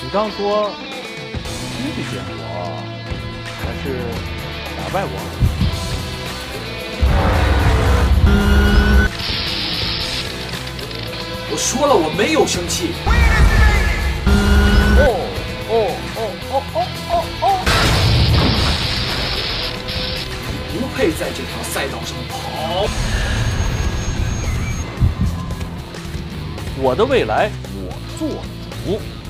你刚说遇见我，还是打败我？我说了，我没有生气。哦哦哦哦哦哦哦！你不配在这条赛道上跑。我的未来我做主。